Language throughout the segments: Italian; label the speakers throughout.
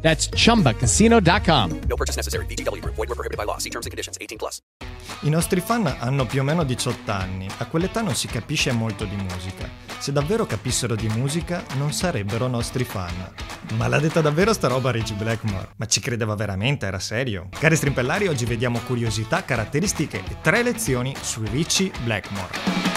Speaker 1: That's chumbacasino.com.
Speaker 2: No purchase necessary. VGW Group. Void were prohibited by law. See terms and conditions. 18 plus.
Speaker 3: I nostri fan hanno più o meno 18 anni, a quell'età non si capisce molto di musica. Se davvero capissero di musica, non sarebbero nostri fan. Ma l'ha detta davvero sta roba Richie Blackmore? Ma ci credeva veramente? Era serio? Cari strimpellari, oggi vediamo curiosità, caratteristiche e tre lezioni su Richie Blackmore.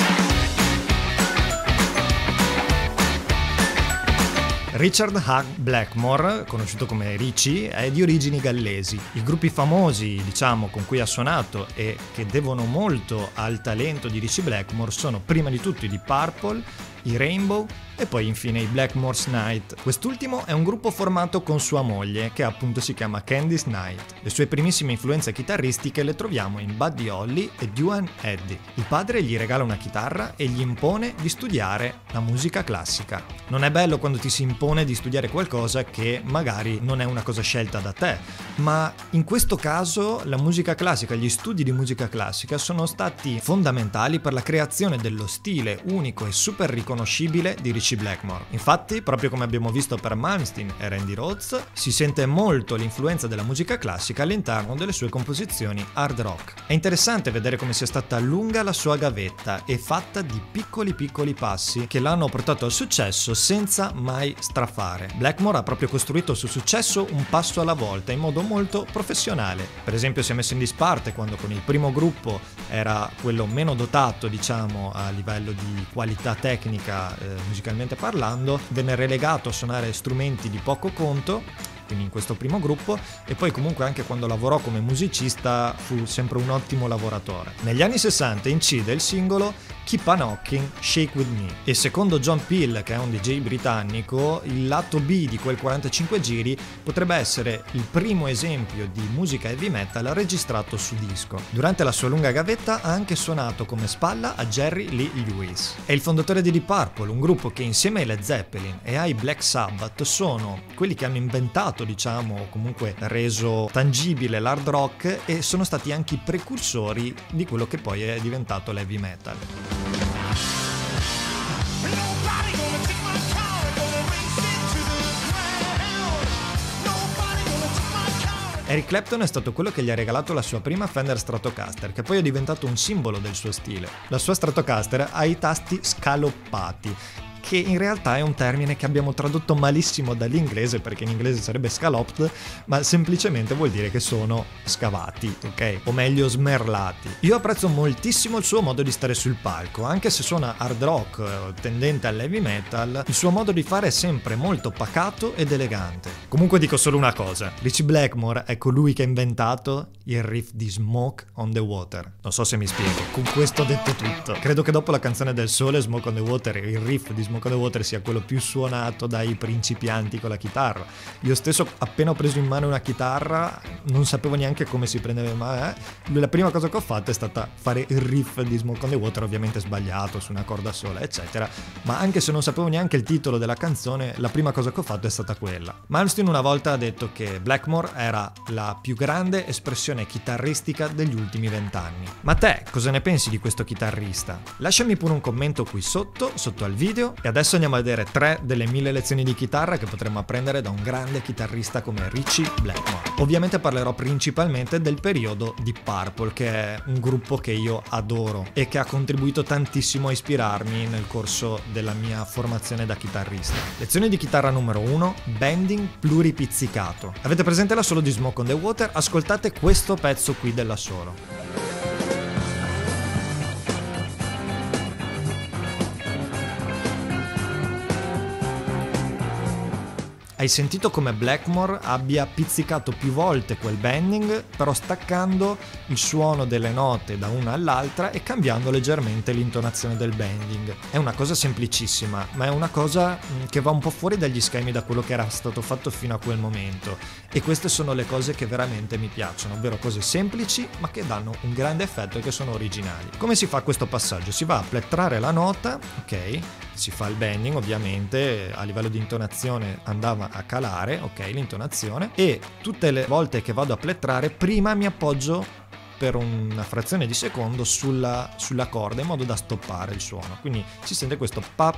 Speaker 3: Richard Hugh Blackmore, conosciuto come Richie, è di origini gallesi. I gruppi famosi, diciamo, con cui ha suonato e che devono molto al talento di Richie Blackmore sono prima di tutto i di Purple, i Rainbow e poi infine i Blackmore's Night. Quest'ultimo è un gruppo formato con sua moglie, che appunto si chiama Candice Night. Le sue primissime influenze chitarristiche le troviamo in Buddy Holly e Duane Eddy. Il padre gli regala una chitarra e gli impone di studiare la musica classica. Non è bello quando ti si impone di studiare qualcosa che magari non è una cosa scelta da te, ma in questo caso la musica classica, gli studi di musica classica sono stati fondamentali per la creazione dello stile unico e super riconoscibile di Richie Blackmore. Infatti, proprio come abbiamo visto per Malmsteen e Randy Rhodes, si sente molto l'influenza della musica classica all'interno delle sue composizioni hard rock. È interessante vedere come sia stata lunga la sua gavetta e fatta di piccoli piccoli passi che l'hanno portato al successo senza mai strafare. Blackmore ha proprio costruito il suo successo un passo alla volta in modo molto professionale. Per esempio si è messo in disparte quando con il primo gruppo era quello meno dotato, diciamo, a livello di qualità tecnica eh, musicalmente parlando, venne relegato a suonare strumenti di poco conto quindi in questo primo gruppo, e poi comunque anche quando lavorò come musicista fu sempre un ottimo lavoratore. Negli anni 60 incide il singolo Keep on Knocking, Shake With Me e secondo John Peel, che è un DJ britannico, il lato B di quel 45 giri potrebbe essere il primo esempio di musica heavy metal registrato su disco. Durante la sua lunga gavetta ha anche suonato come spalla a Jerry Lee Lewis. È il fondatore di Deep Purple, un gruppo che insieme ai Led Zeppelin e ai Black Sabbath sono quelli che hanno inventato, diciamo, o comunque reso tangibile l'hard rock e sono stati anche i precursori di quello che poi è diventato l'heavy metal. Eric Clapton è stato quello che gli ha regalato la sua prima Fender Stratocaster, che poi è diventato un simbolo del suo stile. La sua Stratocaster ha i tasti scaloppati, che in realtà è un termine che abbiamo tradotto malissimo dall'inglese, perché in inglese sarebbe scalloped, ma semplicemente vuol dire che sono scavati, ok? O meglio smerlati. Io apprezzo moltissimo il suo modo di stare sul palco, anche se suona hard rock tendente all'heavy metal, il suo modo di fare è sempre molto pacato ed elegante. Comunque dico solo una cosa, Richie Blackmore è colui che ha inventato il riff di Smoke on the Water. Non so se mi spiego, con questo ho detto tutto. Credo che dopo la canzone del sole, Smoke on the Water, il riff di Smoke on the Water sia quello più suonato dai principianti con la chitarra. Io stesso appena ho preso in mano una chitarra non sapevo neanche come si prendeva ma eh, la prima cosa che ho fatto è stata fare il riff di Smoke on the Water, ovviamente sbagliato su una corda sola, eccetera, ma anche se non sapevo neanche il titolo della canzone, la prima cosa che ho fatto è stata quella. Malmsteen una volta ha detto che Blackmore era la più grande espressione chitarristica degli ultimi vent'anni. Ma te, cosa ne pensi di questo chitarrista? Lasciami pure un commento qui sotto, sotto al video, e adesso andiamo a vedere tre delle mille lezioni di chitarra che potremmo apprendere da un grande chitarrista come Richie Blackmore. Ovviamente parlerò principalmente del periodo di Purple, che è un gruppo che io adoro e che ha contribuito tantissimo a ispirarmi nel corso della mia formazione da chitarrista. Lezione di chitarra numero 1, bending pluripizzicato. Avete presente la solo di Smoke on the Water? Ascoltate questo pezzo qui della solo. Hai sentito come Blackmore abbia pizzicato più volte quel bending, però staccando il suono delle note da una all'altra e cambiando leggermente l'intonazione del bending. È una cosa semplicissima, ma è una cosa mm, che va un po' fuori dagli schemi da quello che era stato fatto fino a quel momento. E queste sono le cose che veramente mi piacciono, ovvero cose semplici ma che danno un grande effetto e che sono originali. Come si fa questo passaggio? Si va a plettrare la nota, ok? Si fa il bending ovviamente, a livello di intonazione andava a calare, ok, l'intonazione e tutte le volte che vado a plettrare prima mi appoggio per una frazione di secondo sulla, sulla corda in modo da stoppare il suono. Quindi si sente questo pap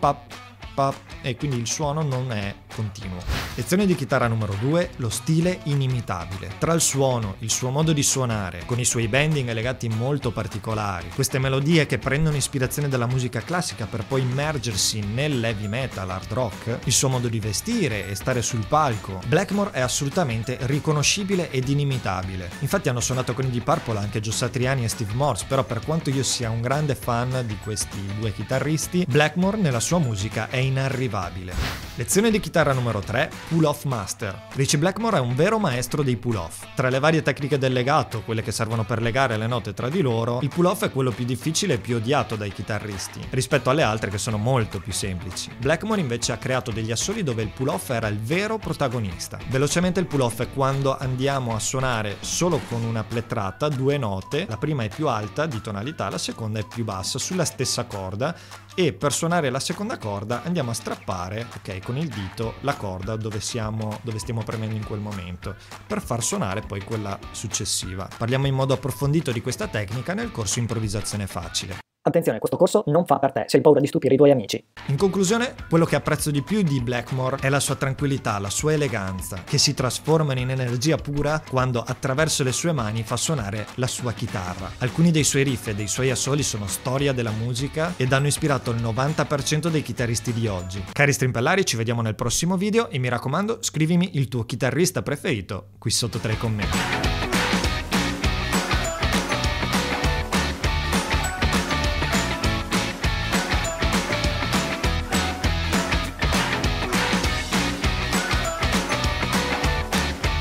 Speaker 3: pap pap e quindi il suono non è continuo. Lezione di chitarra numero 2, lo stile inimitabile. Tra il suono, il suo modo di suonare, con i suoi bending legati molto particolari, queste melodie che prendono ispirazione dalla musica classica per poi immergersi nell'heavy metal, hard rock, il suo modo di vestire e stare sul palco, Blackmore è assolutamente riconoscibile ed inimitabile. Infatti hanno suonato con i Deep Purple anche Joe Satriani e Steve Morse, però per quanto io sia un grande fan di questi due chitarristi, Blackmore nella sua musica è inarrivabile. Lezione di chitarra numero 3, Pull Off Master. Richie Blackmore è un vero maestro dei pull off. Tra le varie tecniche del legato, quelle che servono per legare le note tra di loro, il pull off è quello più difficile e più odiato dai chitarristi, rispetto alle altre che sono molto più semplici. Blackmore invece ha creato degli assoli dove il pull off era il vero protagonista. Velocemente il pull off è quando andiamo a suonare solo con una plettrata due note, la prima è più alta di tonalità, la seconda è più bassa sulla stessa corda e per suonare la seconda corda andiamo a strappare, ok, con il dito la corda dove, siamo, dove stiamo premendo in quel momento, per far suonare poi quella successiva. Parliamo in modo approfondito di questa tecnica nel corso improvvisazione facile.
Speaker 4: Attenzione, questo corso non fa per te se hai paura di stupire i tuoi amici.
Speaker 3: In conclusione, quello che apprezzo di più di Blackmore è la sua tranquillità, la sua eleganza, che si trasformano in energia pura quando attraverso le sue mani fa suonare la sua chitarra. Alcuni dei suoi riff e dei suoi assoli sono storia della musica ed hanno ispirato il 90% dei chitarristi di oggi. Cari strimpellari, ci vediamo nel prossimo video e mi raccomando, scrivimi il tuo chitarrista preferito qui sotto tra i commenti.